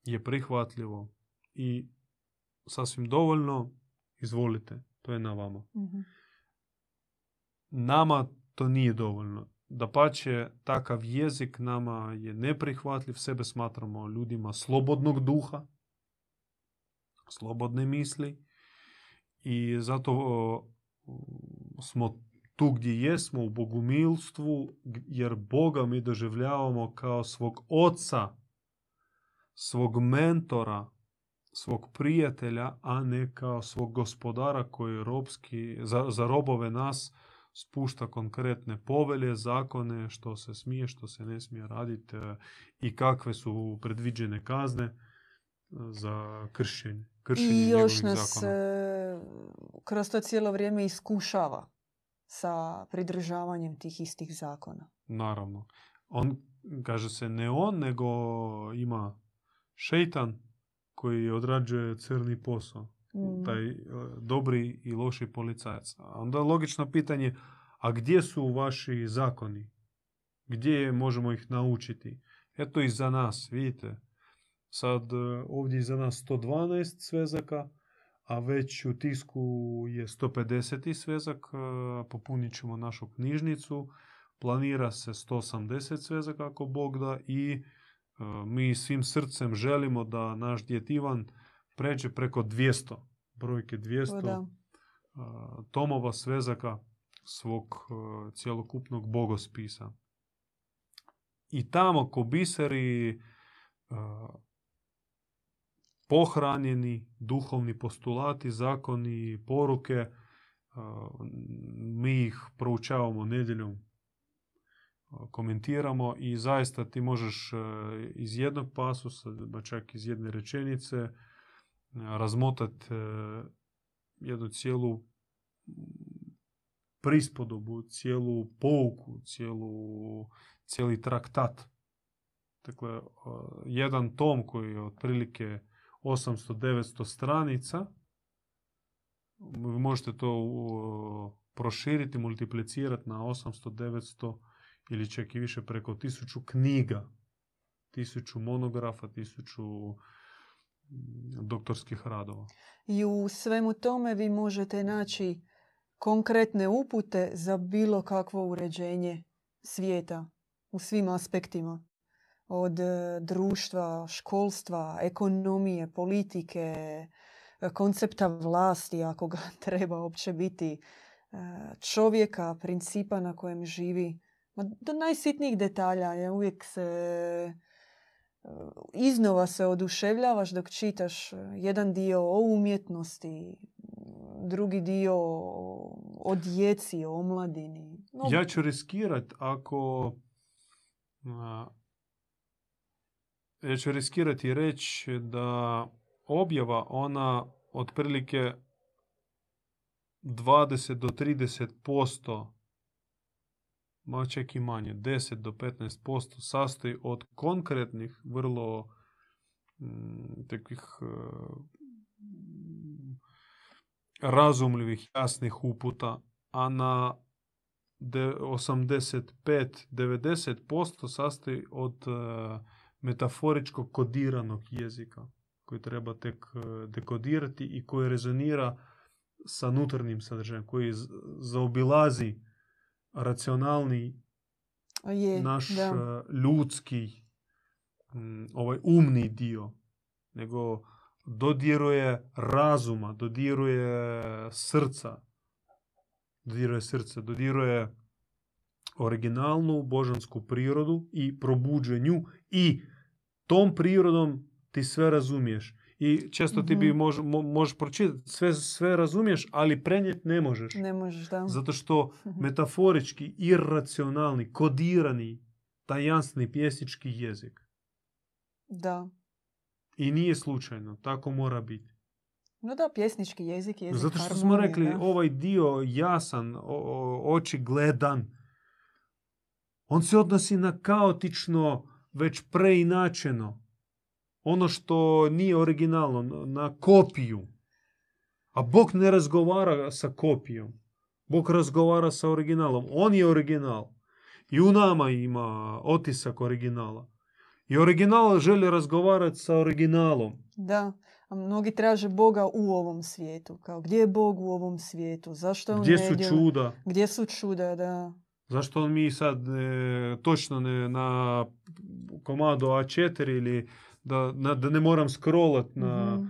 je prihvatljivo i sasvim dovoljno, izvolite, to je na vama. Mhm. Nama to nije dovoljno. Da pače, takav jezik nama je neprihvatljiv, sebe smatramo ljudima slobodnog duha, slobodne misli i zato o, smo tu gdje jesmo u bogumilstvu, jer Boga mi doživljavamo kao svog oca, svog mentora, svog prijatelja, a ne kao svog gospodara koji robski, za, za robove nas spušta konkretne povelje, zakone, što se smije, što se ne smije raditi e, i kakve su predviđene kazne e, za kršenje, kršenje I još nas zakona. e, kroz to cijelo vrijeme iskušava sa pridržavanjem tih istih zakona. Naravno. On, kaže se, ne on, nego ima šeitan koji odrađuje crni posao. Mm. Taj e, dobri i loši policajac. A onda logično pitanje, a gdje su vaši zakoni? Gdje možemo ih naučiti? Eto i za nas, vidite. Sad e, ovdje je za nas 112 svezaka, a već u tisku je 150 svezak. e, Popunit ćemo našu knjižnicu. Planira se 180 svezaka ako Bog da i mi svim srcem želimo da naš djet Ivan pređe preko 200, brojke 200 O, da. a, tomova svezaka svog a, cjelokupnog bogospisa. I tamo ko biseri pohranjeni duhovni postulati, zakoni, poruke, mi ih proučavamo nedjeljom, komentiramo i zaista ti možeš a, iz jednog pasusa, pa čak iz jedne rečenice, a, razmotat e, jednu cijelu prispodobu, cijelu pouku, cijelu, cijeli traktat. Dakle, e, jedan tom koji je otprilike 800-900 stranica, možete to proširiti, multiplicirati na 800-900 ili čak i više preko 1000 knjiga, 1000 monografa, 1000 mm, doktorskih radova. I u svemu tome vi možete naći konkretne upute za bilo kakvo uređenje svijeta u svim aspektima. Od e, društva, školstva, ekonomije, politike, e, koncepta vlasti, ako ga treba uopće biti, e, čovjeka, principa na kojem živi. Do najsitnijih detalja. Ja uvijek se e, iznova se oduševljavaš dok čitaš e, jedan dio o umjetnosti, drugi dio o djeci, o omladini. No, Ja ću riskirat ako... a, ja ću riskirati reći da objava ona otprilike 20 do 30 ma čak manje, 10 do 15 sastoji od konkretnih, vrlo mm, takvih e, razumljivih, jasnih uputa, a na de- 85-90% sastoji od e, metaforičkog kodiranog jezika koji treba tek e, dekodirati i koji rezonira sa unutarnjim sadržajem, koji zaobilazi racionalni je, naš da. e, ljudski mm, ovaj umni dio, nego dodiruje razuma, dodiruje srca, dodiruje srce, dodiruje originalnu božansku prirodu i probuđuje nju i tom prirodom ti sve razumiješ. I često ti bi Mhm. mož, mo- možeš pročitati, sve, sve razumiješ, ali prenijeti ne možeš. Ne možeš, da. Zato što metaforički, iracionalni, kodirani, tajanstveni pjesnički jezik. Da. I nije slučajno, tako mora biti. No da, pjesnički jezik, jezik Zato što smo rekli, da. ovaj dio jasan, o- o- očigledan, On se odnosi na kaotično, već preinačeno. Ono što nije originalno, na kopiju. A Bog ne razgovara sa kopijom. Bog razgovara sa originalom. On je original. I u nama ima otisak originala. I original želi razgovarati sa originalom. Da, a mnogi traže Boga u ovom svijetu. Kao, gdje je Bog u ovom svijetu? Zašto on Gdje su djeluje? čuda? Gdje su čuda, da. Zašto on mi sad ne, točno ne, na komadu A4 ili da, na- da ne moram scrollat na, Mhm.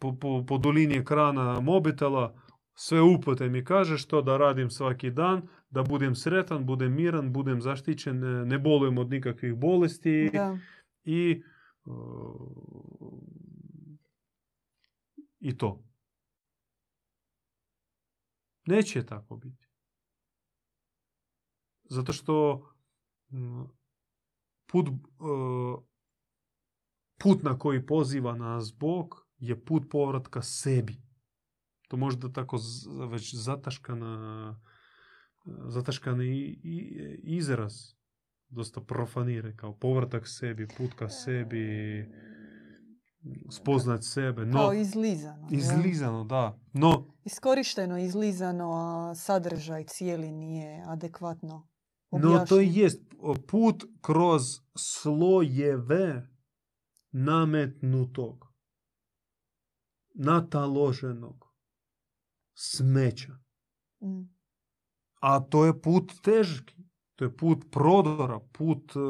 po, po, po dolini ekrana mobitela, sve upute mi kaže što da radim svaki dan, da budem sretan, budem miran, budem zaštićen, ne, ne bolujem od nikakvih bolesti Da. i uh, i to. Neće tako biti. Zato što put, uh, put na koji poziva nas Bog je put povratka sebi. To možda tako već zataškana, zataškani i- i- izraz dosta profanire kao povratak sebi, put ka sebi, spoznat sebe. No, Kao izlizano. izlizano, da. No, Iskorišteno, izlizano, a sadržaj cijeli nije adekvatno no to objašnjen. jest put kroz slojeve nametnutog, nataloženog smeća. Mm. A to je put težki. To je put prodora, put e,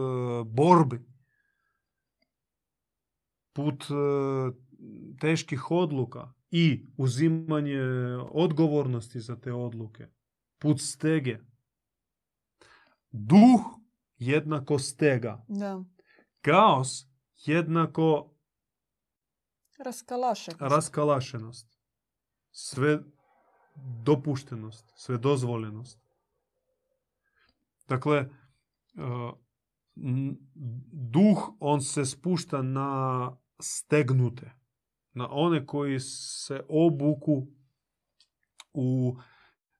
borbi. Put e, teških odluka i uzimanje odgovornosti za te odluke. Put stege. Duh jednako stega. Da. Kaos jednako Raskalašenost. raskalašenost. Sve dopuštenost, sve dozvoljenost. Dakle, n- duh, on se spušta na stegnute. Na one koji se obuku u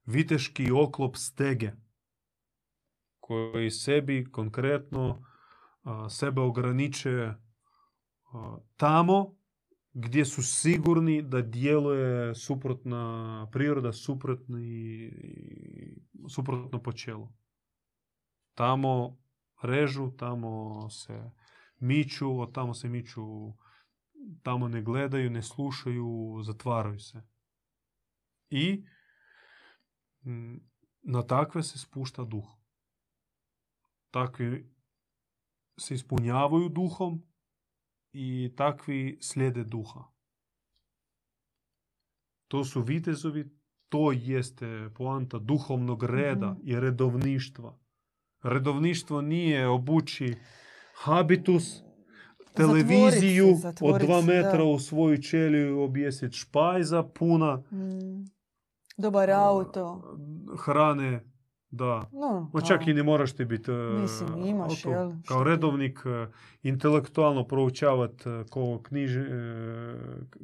viteški oklop stege. Koji sebi konkretno sebe ograniče tamo gdje su sigurni da djeluje suprotna priroda, suprotni, suprotno počelo. Tamo režu, tamo se miču, od tamo se miču, tamo ne gledaju, ne slušaju, zatvaraju se. I na takve se spušta duh. Takvi se ispunjavaju duhom i takvi slijede duha. To su vitezovi, to jeste poanta duhovnog reda Mhm. i redovništva. Redovništvo nije obući habitus, televiziju Zatvorit se, od dva metra da. u svoju čeliju objesiti špajza puna, Mm. Dobar auto. hrane, da. No, Ma da. čak i ne moraš ti biti e, Mislim, imaš, jel, kao redovnik e, intelektualno proučavat e, ko knjiž,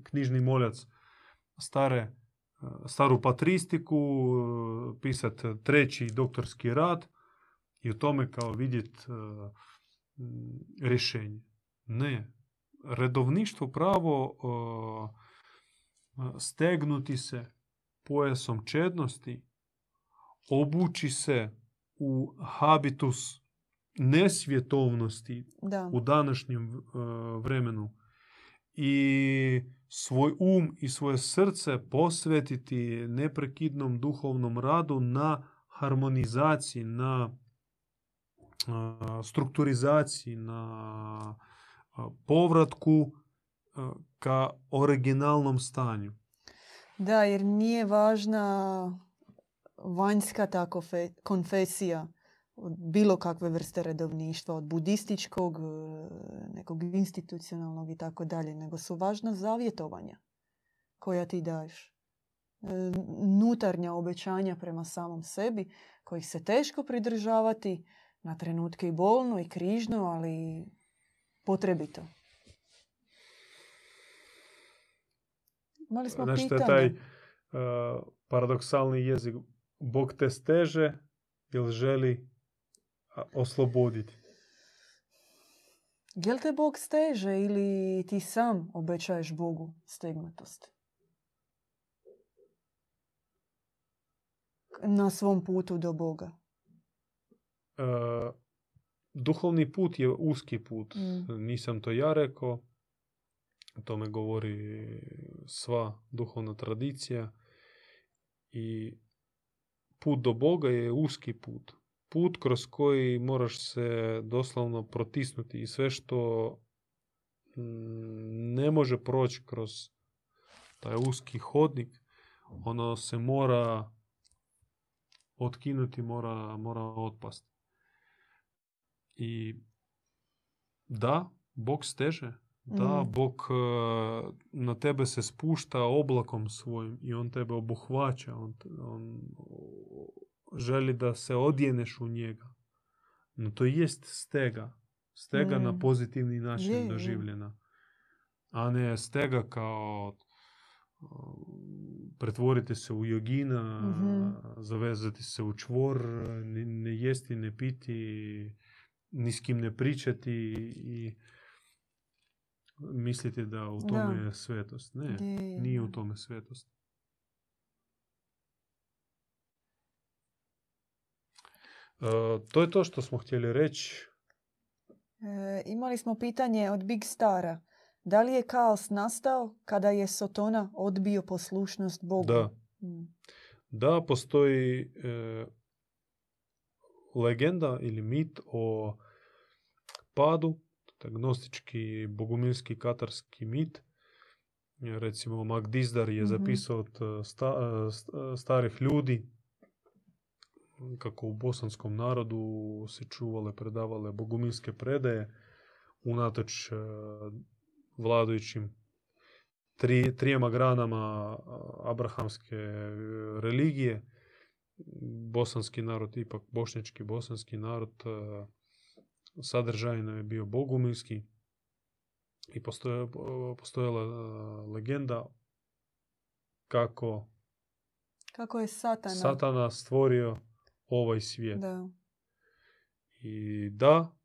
knjižni moljac stare, staru patristiku, pisat treći doktorski rad i u tome kao vidjet m, rješenje. Ne. Redovništvo pravo stegnuti se pojasom čednosti, obući se u habitus nesvjetovnosti Da. u današnjem e, vremenu i svoj um i svoje srce posvetiti neprekidnom duhovnom radu na harmonizaciji, na a, strukturizaciji, na a, povratku ka originalnom stanju. Da, jer nije važna vanjska ta konfesija od bilo kakve vrste redovništva, od budističkog, e, nekog institucionalnog i tako dalje, nego su važna zavjetovanja koja ti daješ. E, Nutarnja obećanja prema samom sebi, kojih se teško pridržavati, na trenutke i bolno i križno, ali potrebito. Imali smo je pitanje. taj e, paradoksalni jezik. Bog te steže jer želi osloboditi. Jel te Bog steže ili ti sam obećaješ Bogu stegnutost? Na svom putu do Boga. E, duhovni put je uski put. Mm. Nisam to ja rekao. O tome govori sva duhovna tradicija. I put do Boga je uski put. Put kroz koji moraš se doslovno protisnuti i sve što mm, ne može proći kroz taj uski hodnik, ono se mora otkinuti, mora, mora otpasti. I da, Bog steže, da, Mm. Bog na tebe se spušta oblakom svojim i on tebe obuhvaća, on, on želi da se odjeneš u njega. No to jest stega. Stega na Mm. pozitivni način Je, je. doživljena. A ne stega kao pretvoriti se u jogina, Mhm. zavezati se u čvor, ne, ne jesti, ne piti, ni s kim ne pričati i misliti da u tome Da. je svetost. Ne, Je, je, nije u tome svetost. E, to je to što smo htjeli reći. E, imali smo pitanje od Big Stara. Da li je kaos nastao kada je Sotona odbio poslušnost Bogu? Da. Mm. Da, postoji e, legenda ili mit o padu, gnostički, bogumilski, katarski mit. Recimo, Magdizdar je Mhm. zapisao od e, sta- e, st- e, starih ljudi kako u bosanskom narodu se čuvale, predavale bogumilske predaje unatoč vladajućim tri, trijema granama abrahamske religije. Bosanski narod, ipak bošnjački bosanski narod, sadržajno je bio bogumilski i postoje, postojala e, legenda kako Kako je Satana? Satana stvorio ovaj svijet. Da. I da,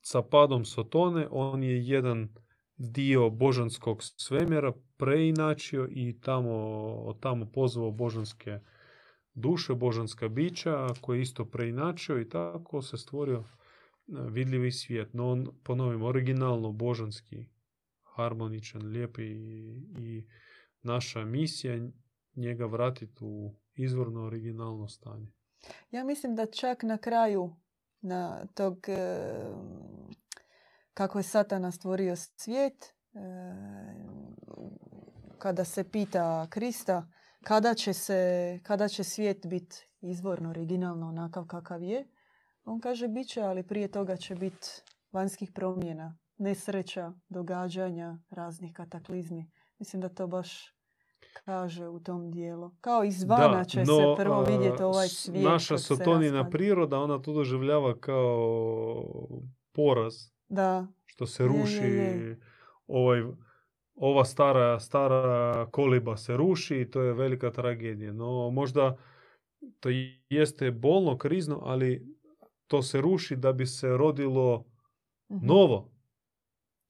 sa padom Sotone on je jedan dio božanskog svemjera preinačio i tamo, od tamo pozvao božanske duše, božanska bića koje je isto preinačio i tako se stvorio vidljivi svijet. No on, ponovim, originalno božanski, harmoničan, lijepi i, i naša misija njega vratiti u izvorno originalno stanje. Ja mislim da čak na kraju na tog kako je Satana stvorio svijet, kada se pita Krista kada će, se, kada će svijet biti izvorno, originalno onakav kakav je, on kaže bit će, ali prije toga će biti vanjskih promjena, nesreća, događanja, raznih kataklizmi. Mislim da to baš kaže u tom dijelu. Kao izvana Da, će no, se prvo vidjeti ovaj svijet. Naša se sotonina priroda, ona to doživljava kao poraz, Da, što se Je, je, ruši, je. ovaj, ova stara, stara koliba se ruši i to je velika tragedija. No možda to jeste bolno, krizno, ali to se ruši da bi se rodilo mhm. novo,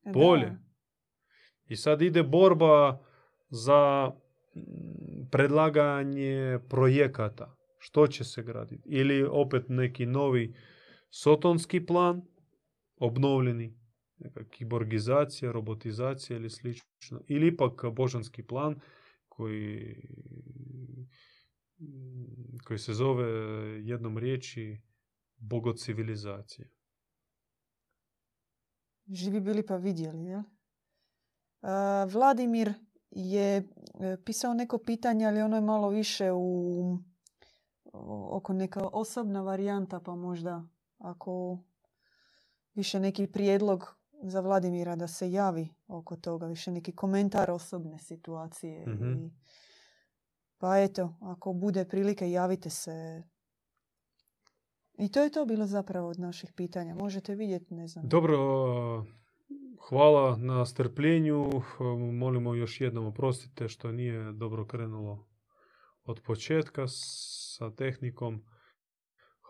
Da. bolje. I sad ide borba za mm, predlaganje projekata. Što će se graditi? Ili opet neki novi sotonski plan, obnovljeni, neka kiborgizacija, robotizacija ili slično. Ili ipak božanski plan koji, mm, koji se zove jednom riječi bogocivilizacija. Živi bili pa vidjeli, jel? A, Vladimir je e, pisao neko pitanje, ali ono je malo više u oko neka osobna varijanta, pa možda ako više neki prijedlog za Vladimira da se javi oko toga, više neki komentar osobne situacije. Mhm. I, pa eto, ako bude prilike, javite se. I to je to bilo zapravo od naših pitanja. Možete vidjeti, ne znam. Dobro, hvala na strpljenju. Molimo još jednom oprostite što nije dobro krenulo od početka sa tehnikom.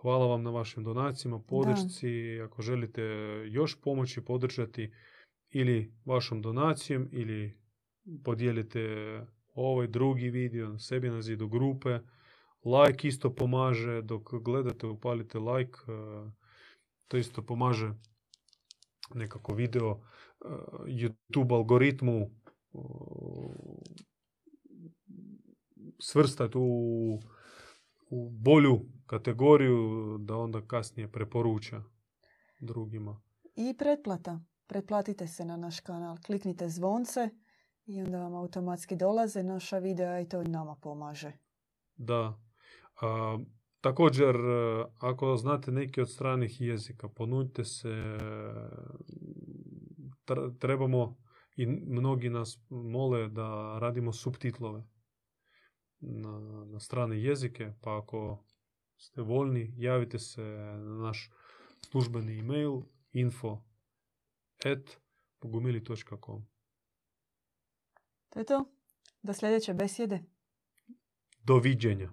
Hvala vam na vašim donacijama, podršci. Ako želite još pomoći podržati ili vašom donacijom ili podijelite ovaj drugi video sebi na zidu grupe. Like isto pomaže, dok gledate upalite like, e, to isto pomaže nekako video e, YouTube algoritmu svrstati u, u bolju kategoriju da onda kasnije preporuča drugima. I pretplata. Pretplatite se na naš kanal. Kliknite zvonce i onda vam automatski dolaze naša videa i to nama pomaže. Da. A, također, e, ako znate neki od stranih jezika, ponudite se. Trebamo i mnogi nas mole da radimo subtitlove na, na strane jezike, pa ako ste voljni, javite se na naš službeni email info at pogumili.com To je to. Do sljedeće besjede. Doviđenja.